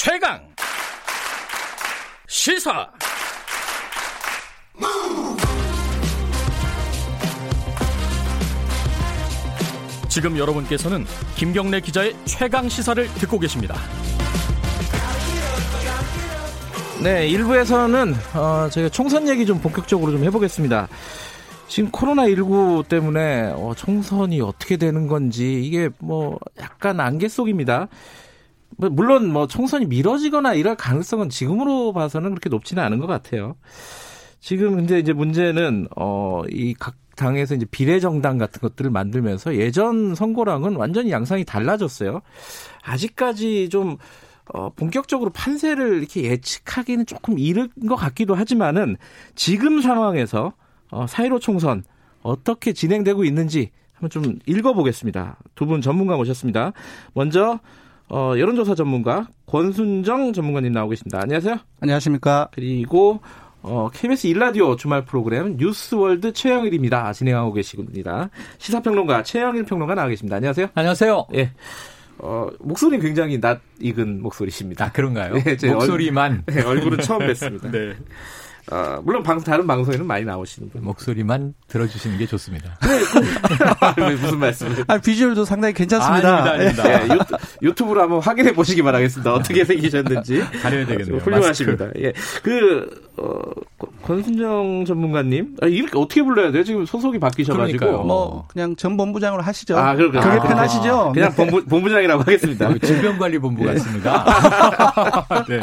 최강 시사 지금 여러분께서는 김경래 기자의 최강 시사를 듣고 계십니다. 네, 1부에서는 어, 저희가 총선 얘기 좀 본격적으로 좀 해보겠습니다. 지금 코로나19 때문에 어, 총선이 어떻게 되는 건지 이게 뭐 약간 안개 속입니다. 뭐 물론 뭐 총선이 미뤄지거나 이럴 가능성은 지금으로 봐서는 그렇게 높지는 않은 것 같아요. 지금 근데 이제 문제는 어이 각 당에서 이제 비례정당 같은 것들을 만들면서 예전 선거랑은 완전히 양상이 달라졌어요. 아직까지 좀 어, 본격적으로 판세를 이렇게 예측하기는 조금 이른 것 같기도 하지만은 지금 상황에서 어, 사이로 총선 어떻게 진행되고 있는지 한번 좀 읽어보겠습니다. 두 분 전문가 모셨습니다. 먼저 어, 여론조사 전문가 권순정 전문가님 나오고 계십니다. 안녕하세요. 안녕하십니까. 그리고 어, KBS 일라디오 주말 프로그램 뉴스월드 최영일입니다. 진행하고 계십니다. 시사평론가 최영일 평론가 나와 계십니다. 안녕하세요. 안녕하세요. 예. 어, 목소리는 굉장히 낯익은 목소리십니다. 아, 그런가요? 네, 목소리만. 얼, 네, 얼굴은 처음 뵀습니다. 네. 어, 물론 방, 다른 방송에는 많이 나오시는 분. 목소리만 들어주시는 게 좋습니다. 네, 무슨 말씀을? 아, 비주얼도 상당히 괜찮습니다. 아, 아닙니다, 아닙니다. 네, 유튜, 브로 한번 확인해 보시기 바라겠습니다. 어떻게 생기셨는지. 가려야 되겠네요. 훌륭하십니다. 마스크. 예. 그, 어, 권순정 전문가님. 아, 이렇게 어떻게 불러야 돼요? 지금 소속이 바뀌셔가지고. 그러니까요. 뭐, 그냥 전 본부장으로 하시죠. 아, 그렇군요. 그게 아, 편하시죠? 그냥 본부, 본부장이라고 하겠습니다. 질병관리본부 같습니다. 네.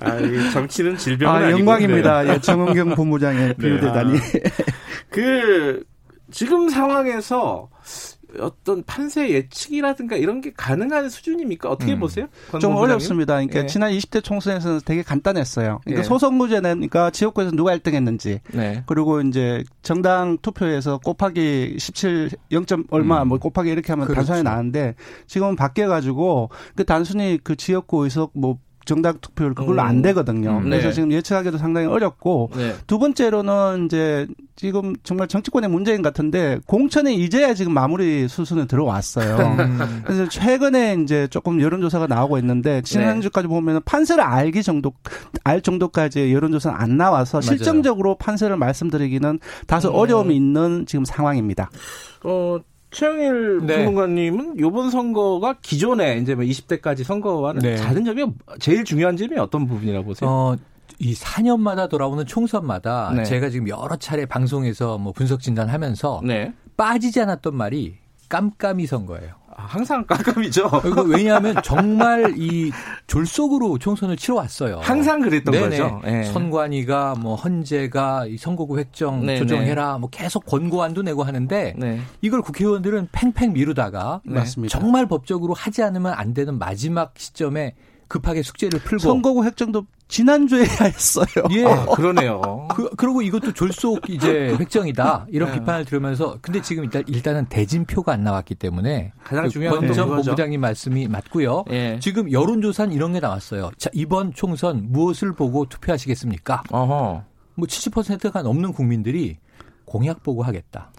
아, 정치는 질병은 아, 아니고. 영광입니다. 네. 예, 정은경 본부장에 비유되다니. 네. 아, 그, 지금 상황에서 어떤 판세 예측이라든가 이런 게 가능한 수준입니까? 어떻게 음. 보세요? 좀 어렵습니다. 그러니까 예. 지난 20대 총선에서는 되게 간단했어요. 그러니까 예. 소선무죄는 그러니까 지역구에서 누가 1등했는지 네. 그리고 이제 정당 투표에서 곱하기 17 0. 얼마 음. 뭐 곱하기 이렇게 하면 그렇죠. 단순히 나는데 지금은 바뀌어 가지고 그 단순히 그 지역구 의석 뭐 정당 투표율 그걸로 음. 안 되거든요. 음, 네. 그래서 지금 예측하기도 상당히 어렵고 네. 두 번째로는 이제 지금 정말 정치권의 문제인 같은데 공천에 이제야 지금 마무리 수순에 들어왔어요. 음. 그래서 최근에 이제 조금 여론조사가 나오고 있는데 지난주까지 네. 보면 판세를 알기 정도 알 정도까지 여론조사는 안 나와서 맞아요. 실정적으로 판세를 말씀드리기는 다소 음. 어려움이 있는 지금 상황입니다. 어 최영일 네. 평론가님은 이번 선거가 기존에 이제 뭐 20대까지 선거와는 네. 다른 점이 제일 중요한 점이 어떤 부분이라고 보세요? 어, 이 4년마다 돌아오는 총선마다 네. 제가 지금 여러 차례 방송에서 뭐 분석 진단하면서 네. 빠지지 않았던 말이 깜깜이 선거예요. 아, 항상 깜깜이죠. 왜냐하면 정말 이 졸속으로 총선을 치러왔어요. 항상 그랬던 네네. 거죠. 네. 선관위가 뭐 헌재가 이 선거구 획정 네네. 조정해라 뭐 계속 권고안도 내고 하는데 네. 이걸 국회의원들은 팽팽 미루다가 네. 정말 법적으로 하지 않으면 안 되는 마지막 시점에 급하게 숙제를 풀고 선거구 획정도 지난주에 했어요. 예. 아, 그러네요. 그, 그리고 이것도 졸속 이제 획정이다. 이런 네. 비판을 들으면서 근데 지금 일단 일단은 대진표가 안 나왔기 때문에 가장 중요한 권전 본부장님 말씀이 맞고요. 예. 지금 여론조사는 이런 게 나왔어요. 자, 이번 총선 무엇을 보고 투표하시겠습니까? 어허. 뭐 70%가 넘는 국민들이 공약 보고 하겠다.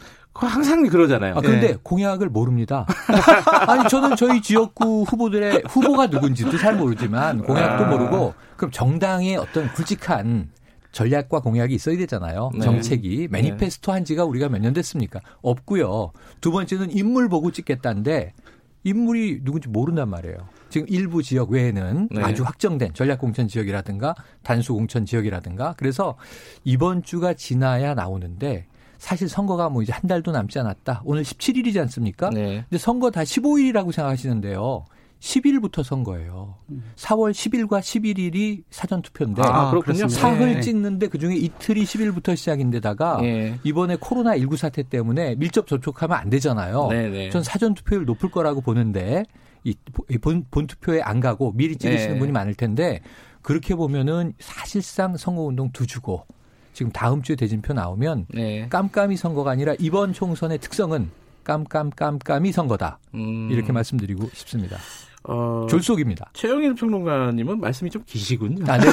항상 그러잖아요. 아, 근데 네. 공약을 모릅니다. 아니, 저는 저희 지역구 후보들의 후보가 누군지도 잘 모르지만 공약도 아. 모르고 그럼 정당의 어떤 굵직한 전략과 공약이 있어야 되잖아요. 네. 정책이 매니페스토 한 지가 우리가 몇 년 됐습니까? 없고요. 두 번째는 인물 보고 찍겠다는데 인물이 누군지 모른단 말이에요. 지금 일부 지역 외에는 네. 아주 확정된 전략공천 지역이라든가 단수공천 지역이라든가 그래서 이번 주가 지나야 나오는데 사실 선거가 뭐 이제 한 달도 남지 않았다. 오늘 17일이지 않습니까? 네. 근데 선거 다 15일이라고 생각하시는데요. 10일부터 선거예요. 4월 10일과 11일이 사전 투표인데 아, 그렇군요. 사흘 네. 찍는데 그중에 이틀이 10일부터 시작인데다가 네. 이번에 코로나 19 사태 때문에 밀접 접촉하면 안 되잖아요. 네, 네. 전 사전 투표율 높을 거라고 보는데 이 본 본 투표에 안 가고 미리 찍으시는 네. 분이 많을 텐데 그렇게 보면은 사실상 선거 운동 두 주고 지금 다음 주에 대진표 나오면 네. 깜깜이 선거가 아니라 이번 총선의 특성은 깜깜깜깜이 선거다. 음. 이렇게 말씀드리고 싶습니다. 어, 졸속입니다. 최영일 평론가님은 말씀이 좀 기시군요. 아, 네 네.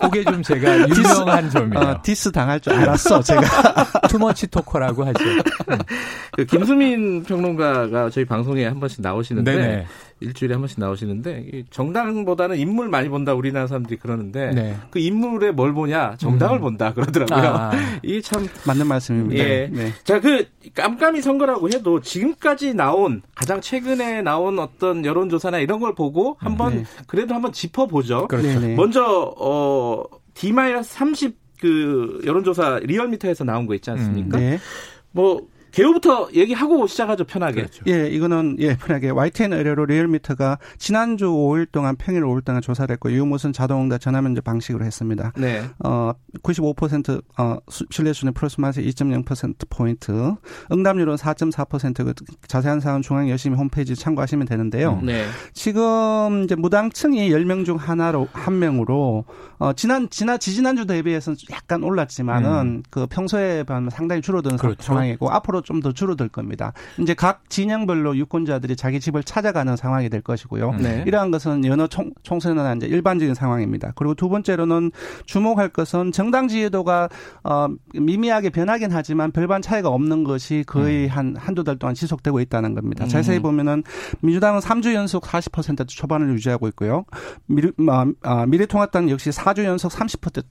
그게 좀 제가 유명한 점이에요. 어, 디스 당할 줄 알았어, 제가. too much talker라고 하죠. 그 김수민 평론가가 저희 방송에 한 번씩 나오시는데 네네. 일주일에 한 번씩 나오시는데 정당보다는 인물 많이 본다 우리나라 사람들이 그러는데 네. 그 인물에 뭘 보냐 정당을 음. 본다 그러더라고요. 아. 이게 참 맞는 말씀입니다. 예. 네. 자그 깜깜이 선거라고 해도 지금까지 나온 가장 최근에 나온 어떤 여론조사나 이런 걸 보고 한번 네. 그래도 한번 짚어보죠. 그렇죠. 먼저 어 D-30 그 여론조사 리얼미터에서 나온 거 있지 않습니까? 음, 네. 뭐 개요부터 얘기하고 시작하죠 편하게. 그렇죠. 예, 이거는 예 편하게 YTN 의뢰로 리얼미터가 지난주 5일 동안 평일 5일 동안 조사를 했고 유무선 자동응답 전화면접 방식으로 했습니다. 네. 어95% 어, 신뢰 수준 플러스 마이너스 2.0% 포인트, 응답률은 4.4%그 자세한 사항은 중앙여심위 홈페이지 참고하시면 되는데요. 네. 지금 이제 무당층이 10명 중 하나로 한 명으로 어 지난 지난 지지난주 대비해서는 약간 올랐지만은 음. 그 평소에 비하면 상당히 줄어든 그렇죠. 상황이고 앞으로 좀 더 줄어들 겁니다. 이제 각 진영별로 유권자들이 자기 집을 찾아가는 상황이 될 것이고요. 네. 이러한 것은 연어 총, 총선이나 이제 일반적인 상황입니다. 그리고 두 번째로는 주목할 것은 정당 지지도가 어, 미미하게 변하긴 하지만 별반 차이가 없는 것이 거의 음. 한 한두 달 동안 지속되고 있다는 겁니다. 음. 자세히 보면은 민주당은 3주 연속 40% 초반을 유지하고 있고요. 미래, 아, 아, 미래통합당 역시 4주 연속 30%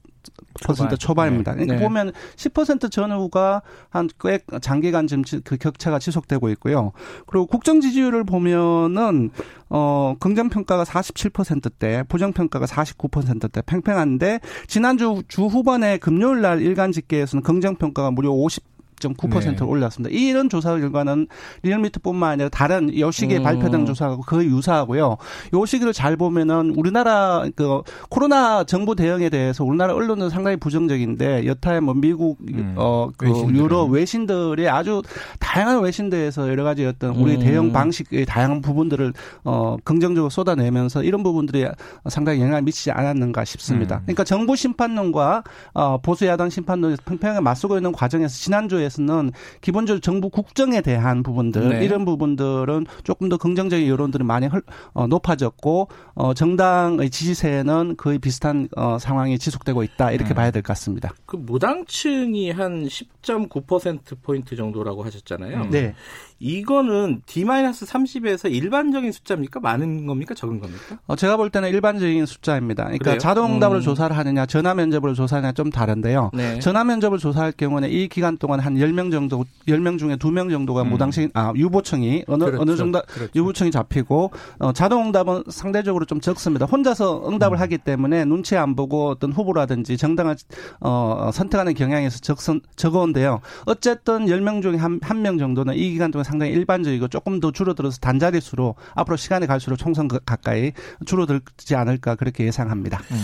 초반. 초반입니다. 네. 그러니까 네. 보면 10% 전후가 한 꽤 장기간 지금 그 격차가 지속되고 있고요. 그리고 국정 지지율을 보면은 어 긍정 평가가 47%대, 부정 평가가 49%대 팽팽한데 지난주 주 후반에 금요일 날 일간 집계에서는 긍정 평가가 무려 50 6.9% 네. 올랐습니다. 이런 조사 결과는 리얼미터뿐만 아니라 다른 여 시기에 음. 발표된 조사하고 거의 유사하고요. 요 시기를 잘 보면은 우리나라 그 코로나 정부 대응에 대해서 우리나라 언론은 상당히 부정적인데 여타의 뭐 미국 음. 어그 유럽 외신들이 아주 다양한 외신들에서 여러 가지 어떤 우리 음. 대응 방식의 다양한 부분들을 어 긍정적으로 쏟아내면서 이런 부분들이 상당히 영향을 미치지 않았는가 싶습니다. 음. 그러니까 정부 심판론과 어 보수 야당 심판론이 평평하게 맞서고 있는 과정에서 지난주에 대해서는 기본적으로 정부 국정에 대한 부분들 네. 이런 부분들은 조금 더 긍정적인 여론들이 많이 헐, 어, 높아졌고 어, 정당의 지지세는 거의 비슷한 어, 상황이 지속되고 있다 이렇게 음. 봐야 될 것 같습니다. 그 무당층이 한 10.9% 포인트 정도라고 하셨잖아요. 네. 이거는 D-30에서 일반적인 숫자입니까? 많은 겁니까? 적은 겁니까? 어, 제가 볼 때는 일반적인 숫자입니다. 그러니까 그래요? 자동응답으로 음. 조사를 하느냐, 전화 면접으로 조사하느냐 좀 다른데요. 네. 전화 면접을 조사할 경우는 이 기간 동안 한 10명 정도, 10명 중에 2명 정도가 음. 무당식, 아, 유보청이 어느, 그렇죠. 어느 정도 그렇죠. 유보청이 잡히고, 어, 자동응답은 상대적으로 좀 적습니다. 혼자서 응답을 음. 하기 때문에 눈치 안 보고 어떤 후보라든지 정당을, 어, 선택하는 경향에서 적, 적어온데요. 어쨌든 10명 중에 한, 한 명 정도는 이 기간 동안 상당히 일반적이고 조금 더 줄어들어서 단자리 수로 앞으로 시간이 갈수록 총선 가까이 줄어들지 않을까 그렇게 예상합니다. 음.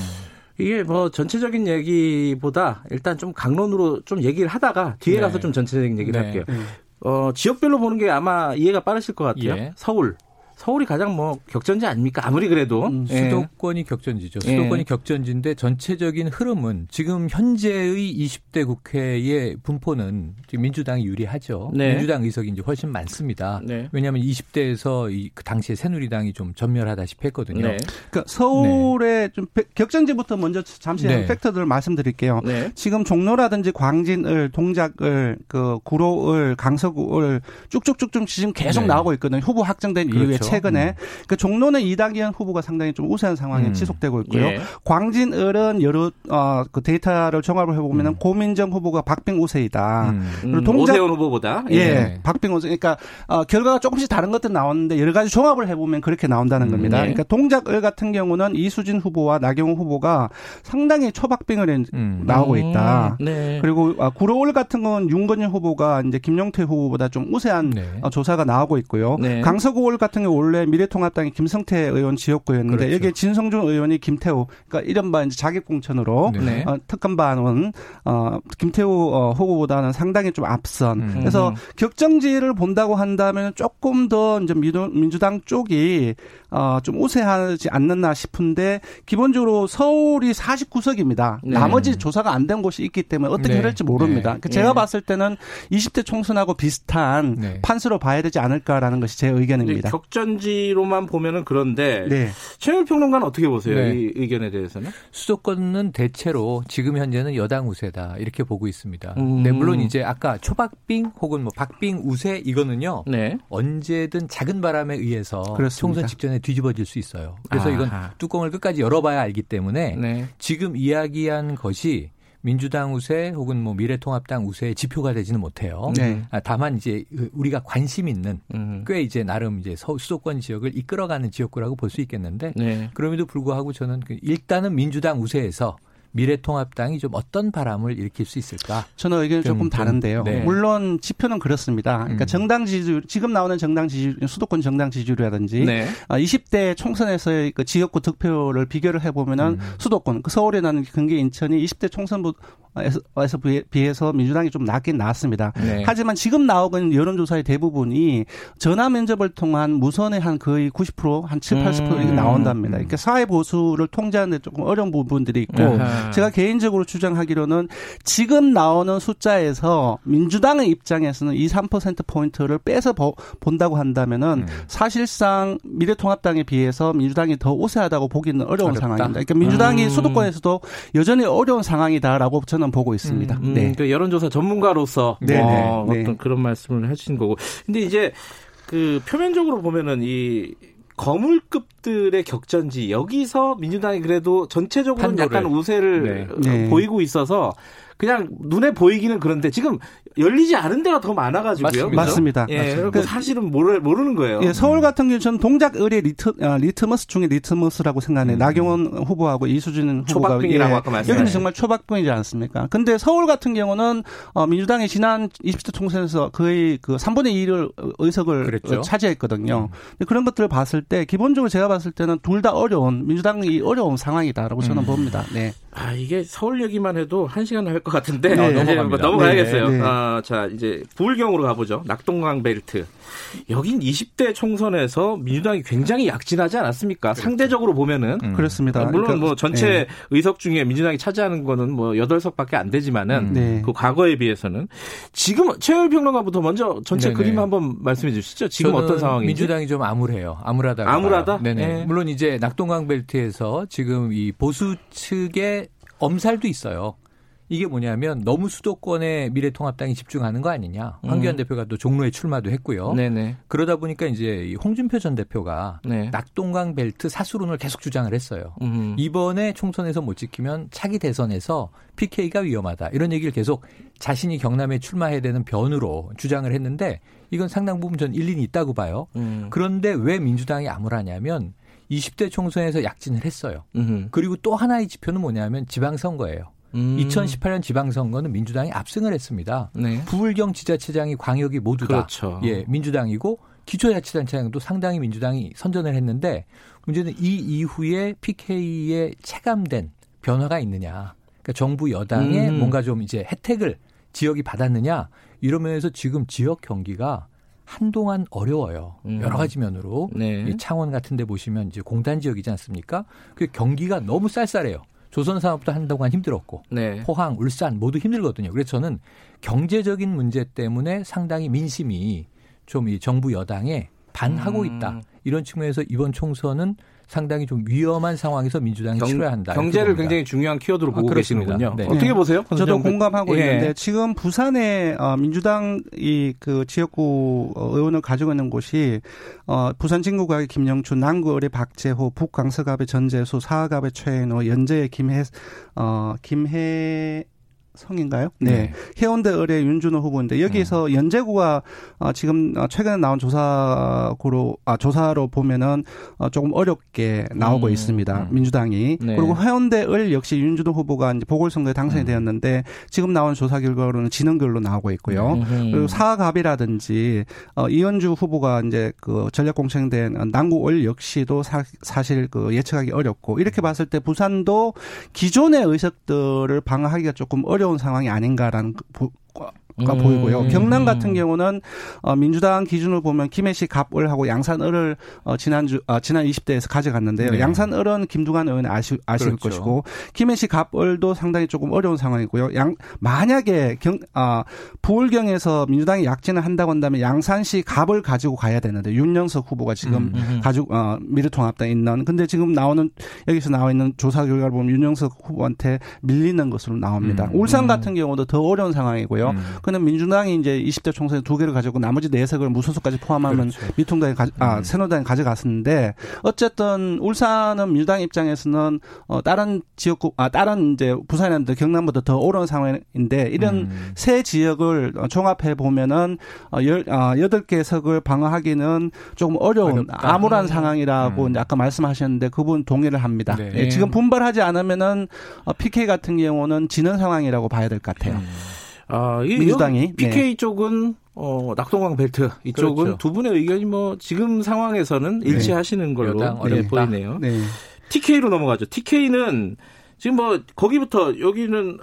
이게 뭐 전체적인 얘기보다 일단 좀 강론으로 좀 얘기를 하다가 뒤에 네. 가서 좀 전체적인 얘기를 네. 할게요. 네. 어, 지역별로 보는 게 아마 이해가 빠르실 것 같아요. 예. 서울, 서울이 가장 뭐 격전지 아닙니까? 아무리 그래도 음, 예. 수도권이 예. 격전지죠. 수도권이 예. 격전지인데 전체적인 흐름은 지금 현재의 20대 국회의 분포는 지금 민주당이 유리하죠. 네. 민주당 의석이 이제 훨씬 많습니다. 네. 왜냐하면 20대에서 이 그 당시에 새누리당이 좀 전멸하다시피 했거든요. 네. 그러니까 서울의 네. 좀 격전지부터 먼저 잠시 네. 팩터들을 말씀드릴게요. 네. 지금 종로라든지 광진을, 동작을, 그 구로을, 강서구을 쭉쭉쭉쭉 지금 계속 나오고 있거든요. 후보 확정된 그렇죠. 이후에 최근에 음. 그 종로는 이당기현 후보가 상당히 좀 우세한 상황이 음. 지속되고 있고요. 예. 광진을은 여러 어, 그 데이터를 종합을 해보면 음. 고민정 후보가 박빙 우세이다. 음. 그리고 동작 오세훈 후보보다 예, 예. 박빙 우세. 그러니까 어, 결과가 조금씩 다른 것들 나왔는데 여러 가지 종합을 해보면 그렇게 나온다는 음. 겁니다. 예. 그러니까 동작을 같은 경우는 이수진 후보와 나경원 후보가 상당히 초박빙을 음. 나오고 있다. 네. 그리고 아, 구로올 같은 건 윤건일 후보가 이제 김용태 후보보다 좀 우세한 네. 어, 조사가 나오고 있고요. 네. 강서구올 같은 경우 원래 미래통합당이 김성태 의원 지역구였는데 그렇죠. 여기에 진성준 의원이 김태우 그러니까 이른바 이제 자객공천으로 네. 어, 특검반은 어, 김태우 어, 후보보다는 상당히 좀 앞선. 음. 그래서 격정지를 본다고 한다면 조금 더 이제 민주당 쪽이 어, 좀 우세하지 않는나 싶은데 기본적으로 서울이 49석입니다. 네. 나머지 조사가 안 된 곳이 있기 때문에 어떻게 네. 될지 모릅니다. 네. 제가 네. 봤을 때는 20대 총선하고 비슷한 네. 판수로 봐야 되지 않을까라는 것이 제 의견입니다. 격전 수도권지로만 보면은 그런데 네. 최영 평론가는 어떻게 보세요? 네. 이 의견에 대해서는? 수도권은 대체로 지금 현재는 여당 우세다 이렇게 보고 있습니다. 음. 네, 물론 이제 아까 초박빙 혹은 뭐 박빙 우세 이거는요. 네. 언제든 작은 바람에 의해서 그렇습니다. 총선 직전에 뒤집어질 수 있어요. 그래서 아하. 이건 뚜껑을 끝까지 열어봐야 알기 때문에 네. 지금 이야기한 것이 민주당 우세 혹은 뭐 미래통합당 우세의 지표가 되지는 못해요. 네. 아, 다만 이제 우리가 관심 있는 음. 꽤 이제 나름 이제 수도권 지역을 이끌어가는 지역구라고 볼 수 있겠는데 네. 그럼에도 불구하고 저는 그 일단은 민주당 우세에서 미래통합당이 좀 어떤 바람을 일으킬 수 있을까? 저는 의견이 조금 좀, 다른데요. 네. 물론 지표는 그렇습니다. 그러니까 음. 정당 지지율 지금 나오는 정당 지지율 수도권 정당 지지율이라든지 네. 20대 아, 총선에서의 그 지역구 득표를 비교를 해보면은 음. 수도권 그 서울에 나는 경기 인천이 20대 총선부 에서 비해서 민주당이 좀 낮긴 낮습니다. 네. 하지만 지금 나오는 여론조사의 대부분이 전화 면접을 통한 무선의 한 거의 90%한 7, 80% 음. 나온답니다. 그러니까 사회 보수를 통제하는 데 조금 어려운 부분들이 있고 아하. 제가 개인적으로 주장하기로는 지금 나오는 숫자에서 민주당의 입장에서는 2, 3% 포인트를 빼서 본다고 한다면은 음. 사실상 미래통합당에 비해서 민주당이 더 우세하다고 보기는 어려운 어렵다. 상황입니다. 그러니까 민주당이 음. 수도권에서도 여전히 어려운 상황이다라고 저는 저는 보고 있습니다. 음, 음, 네. 그 여론조사 전문가로서 네, 어, 네. 어떤 그런 말씀을 해주신 거고. 근데 이제 그 표면적으로 보면은 이 거물급들의 격전지 여기서 민주당이 그래도 전체적으로 약간 우세를 네. 네. 보이고 있어서 그냥 눈에 보이기는 그런데 지금 열리지 않은 데가 더 많아가지고요. 맞습니다. 예, 맞습니다. 그 사실은 모르, 모르는 거예요. 예, 서울 같은 경우 는 동작을이 리트, 어, 리트머스 중에 리트머스라고 생각해요. 음. 나경원 후보하고 이수진 후보가 초박빙이라고 예, 아까 말씀 여기는 정말 초박빙이지 않습니까? 근데 서울 같은 경우는 어, 민주당이 지난 20대 총선에서 거의 그 3분의 1을 의석을 그랬죠. 차지했거든요. 음. 그런 것들을 봤을 때 기본적으로 제가 봤을 때는 둘 다 어려운 민주당이 어려운 상황이다라고 저는 음. 봅니다. 네. 아 이게 서울 얘기만 해도 한 시간 할 것 같은데 네, 넘어갑니다. 넘어가야겠어요. 네, 네. 아, 자 이제 부울경으로 가보죠. 낙동강 벨트. 여긴 20대 총선에서 민주당이 굉장히 약진하지 않았습니까? 그렇죠. 상대적으로 보면은 음. 그렇습니다. 물론 그러니까, 뭐 전체 네. 의석 중에 민주당이 차지하는 거는 뭐 8석밖에 안 되지만은 음. 네. 그 과거에 비해서는 지금 최열 평론가부터 먼저 전체 네네. 그림 한번 말씀해 주시죠. 지금 어떤 상황인지. 민주당이 좀 암울해요. 암울하다. 암울하다? 네네. 네. 물론 이제 낙동강 벨트에서 지금 이 보수 측의 엄살도 있어요. 이게 뭐냐면 너무 수도권에 미래통합당이 집중하는 거 아니냐. 황교안 음. 대표가 또 종로에 출마도 했고요. 네네. 그러다 보니까 이제 홍준표 전 대표가 네. 낙동강 벨트 사수론을 계속 주장을 했어요. 음. 이번에 총선에서 못 지키면 차기 대선에서 PK가 위험하다. 이런 얘기를 계속 자신이 경남에 출마해야 되는 변으로 주장을 했는데 이건 상당 부분 전 일리는 있다고 봐요. 음. 그런데 왜 민주당이 암울하냐면 20대 총선에서 약진을 했어요. 음흠. 그리고 또 하나의 지표는 뭐냐면 지방선거예요. 음. 2018년 지방선거는 민주당이 압승을 했습니다. 네. 부울경 지자체장이 광역이 모두 다 그렇죠. 예, 민주당이고 기초자치단체장도 상당히 민주당이 선전을 했는데 문제는 이 이후에 PK에 체감된 변화가 있느냐. 그러니까 정부 여당에 음. 뭔가 좀 이제 혜택을 지역이 받았느냐 이러 면에서 지금 지역 경기가 한동안 어려워요. 음. 여러 가지 면으로. 네. 이 창원 같은 데 보시면 이제 공단 지역이지 않습니까? 그 경기가 너무 쌀쌀해요. 조선 사업도 한동안 힘들었고 네. 포항, 울산 모두 힘들거든요. 그래서 저는 경제적인 문제 때문에 상당히 민심이 좀 이 정부 여당에 반하고 음. 있다. 이런 측면에서 이번 총선은 상당히 좀 위험한 상황에서 민주당이 경, 치러야 한다. 경제를 굉장히 중요한 키워드로 아, 보고 아, 계시는군요. 네. 어떻게 보세요? 저도 공감하고 예. 있는데 지금 부산에 어, 민주당 이그 지역구 어, 의원을 가지고 있는 곳이 어, 부산 진구갑의 김영춘, 남구을의 박재호, 북광석갑의 전재수, 사갑의 최인호, 연재의 김해 어, 김해 성인가요? 네. 네. 해운대 의뢰 윤준호 후보인데 여기서 음. 연제구가 어, 지금 어, 최근에 나온 조사고로 아 조사로 보면은 어, 조금 어렵게 나오고 음. 있습니다. 음. 민주당이 네. 그리고 해운대 을 역시 윤준호 후보가 이제 보궐선거에 당선이 음. 되었는데 지금 나온 조사 결과로는 지능결로 나오고 있고요. 음. 그리고 사갑이라든지 어, 이현주 후보가 이제 그 전략 공천된 남구 을 역시도 사, 사실 그 예측하기 어렵고 이렇게 봤을 때 부산도 기존의 의석들을 방어하기가 조금 어려 운 상황이 아닌가라는 그 음. 보이고요. 경남 같은 경우는 어, 민주당 기준으로 보면 김해시 갑을하고 양산을을 어, 지난주 어, 지난 20대에서 가져갔는데요. 네. 양산을은 김두관 의원 아시, 아실 그렇죠. 것이고 김해시 갑을도 상당히 조금 어려운 상황이고요. 양 만약에 경 아, 부울경에서 민주당이 약진을 한다고 한다면 양산시 갑을 가지고 가야 되는데 윤영석 후보가 지금 음, 음. 가지고 어, 미래통합당에 있는 근데 지금 나오는 여기서 나와 있는 조사 결과를 보면 윤영석 후보한테 밀리는 것으로 나옵니다. 음, 울산 음. 같은 경우도 더 어려운 상황이고요. 음. 그는 민주당이 이제 20대 총선에 두 개를 가지고 나머지 네 석을 무소속까지 포함하면 그렇죠. 미통당에 가, 아 음. 새누당에 가져갔었는데 어쨌든 울산은 민주당 입장에서는 어 다른 지역구 아 다른 이제 부산이나 경남보다 더 어려운 상황인데 이런 음. 세 지역을 종합해 보면은 어, 열, 어, 8개 석을 방어하기는 조금 어려운 어렵다. 암울한 음. 상황이라고 음. 아까 말씀하셨는데 그분 동의를 합니다. 네. 예, 지금 분발하지 않으면은 어, PK 같은 경우는 지는 상황이라고 봐야 될 것 같아요. 음. 아, 이 민주당이 PK 네. 쪽은 어, 낙동강 벨트 이쪽은 그렇죠. 두 분의 의견이 뭐 지금 상황에서는 네. 일치하시는 걸로 네, 보이네요. 네. TK로 넘어가죠. TK는 지금 뭐 거기부터 여기는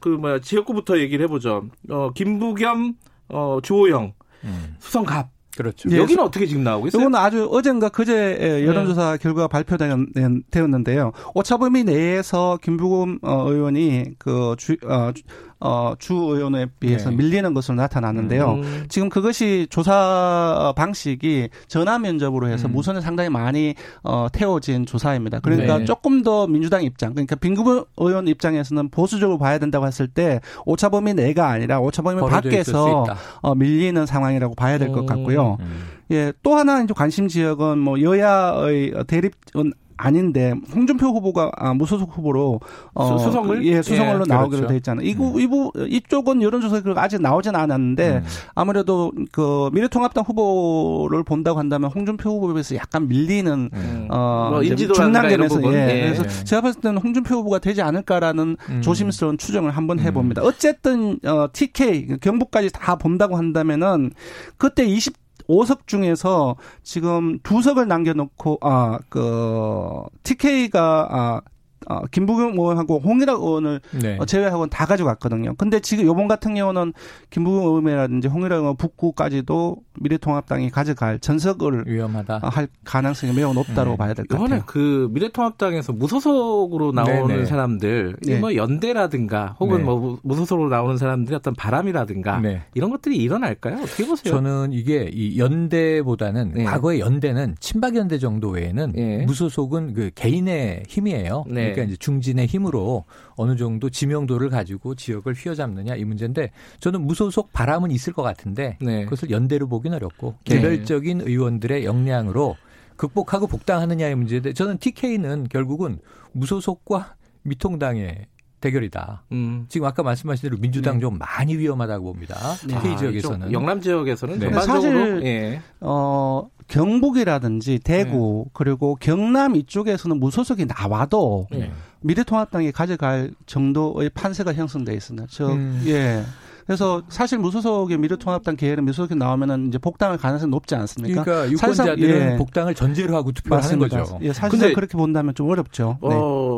그 뭐야 지역구부터 얘기를 해보죠. 어, 김부겸, 어, 주호영, 음. 수성갑 그렇죠. 예, 여기는 어떻게 지금 나오고 있어요? 이건 아주 어젠가 그제 여론조사 네. 결과가 발표되었는데요. 오차범위 내에서 김부겸 어, 의원이 그 주, 어, 어, 주 의원에 비해서 네. 밀리는 것으로 나타났는데요. 음. 지금 그것이 조사 방식이 전화 면접으로 해서 음. 무선을 상당히 많이 어, 태워진 조사입니다. 그러니까 네. 조금 더 민주당 입장, 그러니까 빈구부 의원 입장에서는 보수적으로 봐야 된다고 했을 때 오차범위 내가 아니라 오차범위 밖에서 어, 밀리는 상황이라고 봐야 될 것 같고요. 음. 예, 또 하나 이제 관심 지역은 뭐 여야의 대립은 아닌데 홍준표 후보가 아, 무소속 후보로 어, 수 성을 예 수성을로 예, 나오기로 그렇죠. 돼 있잖아요. 이거 음. 이부 이쪽은 여론조사 결과 아직 나오진 않았는데 음. 아무래도 그 미래통합당 후보를 본다고 한다면 홍준표 후보에 비해서 약간 밀리는 음. 어뭐 중남점에서 예. 예. 그래서 예. 제가 봤을 때는 홍준표 후보가 되지 않을까라는 음. 조심스러운 추정을 한번 해봅니다. 음. 어쨌든 어, TK 경북까지 다 본다고 한다면은 그때 20 5석 중에서 지금 두 석을 남겨놓고 아 그 TK가 아 어, 김부겸 의원하고 홍일학 의원을 네. 어, 제외하고는 다 가져갔거든요. 근데 지금 요번 같은 경우는 김부겸 의원이라든지 홍일학 의원 북구까지도 미래통합당이 가져갈 전석을 위험하다 어, 할 가능성이 매우 높다고 네. 봐야 될 것 같아요. 그 미래통합당에서 무소속으로 나오는 네네. 사람들, 네. 뭐 연대라든가 혹은 네. 뭐 무소속으로 나오는 사람들의 어떤 바람이라든가 네. 이런 것들이 일어날까요? 어떻게 보세요? 저는 이게 이 연대보다는 네. 과거의 연대는 친박 연대 정도 외에는 예. 무소속은 그 개인의 힘이에요. 네. 그러니까 이제 중진의 힘으로 어느 정도 지명도를 가지고 지역을 휘어잡느냐 이 문제인데 저는 무소속 바람은 있을 것 같은데 네. 그것을 연대로 보긴 어렵고 네. 개별적인 의원들의 역량으로 극복하고 복당하느냐의 문제인데 저는 TK는 결국은 무소속과 미통당의 대결이다. 음. 지금 아까 말씀하신 대로 민주당 네. 좀 많이 위험하다고 봅니다. 네. TK 아, 지역에서는 영남 지역에서는 네. 사실 예. 어 경북이라든지 대구 네. 그리고 경남 이쪽에서는 무소속이 나와도 네. 미래통합당이 가져갈 정도의 판세가 형성돼 있습니다. 저 음. 예. 그래서 사실 무소속의 미래통합당 계열은 무소속이 나오면은 이제 복당할 가능성이 높지 않습니까? 그러니까 유권자들은 예. 복당을 전제로 하고 투표하는 거죠. 예, 사실 그렇게 본다면 좀 어렵죠. 네.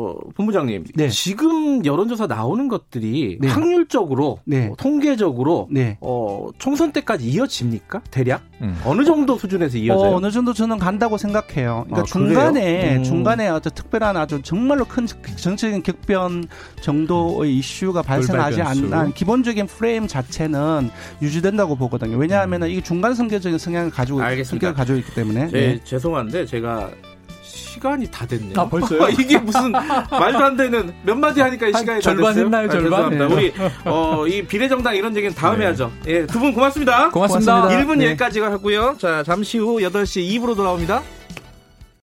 어, 본부장님, 네. 지금 여론조사 나오는 것들이 네. 확률적으로, 네. 어, 통계적으로 네. 어, 총선 때까지 이어집니까? 대략 음. 어느 정도 수준에서 이어져요? 어, 느 정도 저는 간다고 생각해요. 그러니까 아, 중간에 음. 중간에 아주 특별한 아주 정말로 큰 정치적인 격변 정도의 이슈가 발생하지 않는 기본적인 프레임 자체는 유지된다고 보거든요. 왜냐하면 이 중간 선교적인 성향을 가지고 알겠습니다. 성격을 가지고 있기 때문에. 네, 네. 죄송한데 제가 시간이 다 됐네요. 아, 벌써요? 이게 무슨 말도 안 되는 몇 마디 하니까 이 시간이 다 절반 됐어요? 했나요? 아, 절반? 네. 우리 어, 이 비례정당 이런 얘기는 다음에 네. 하죠. 예, 두 분 고맙습니다. 고맙습니다. 1분 네. 여기까지가 하고요. 자, 잠시 후 8시 2부로 돌아옵니다.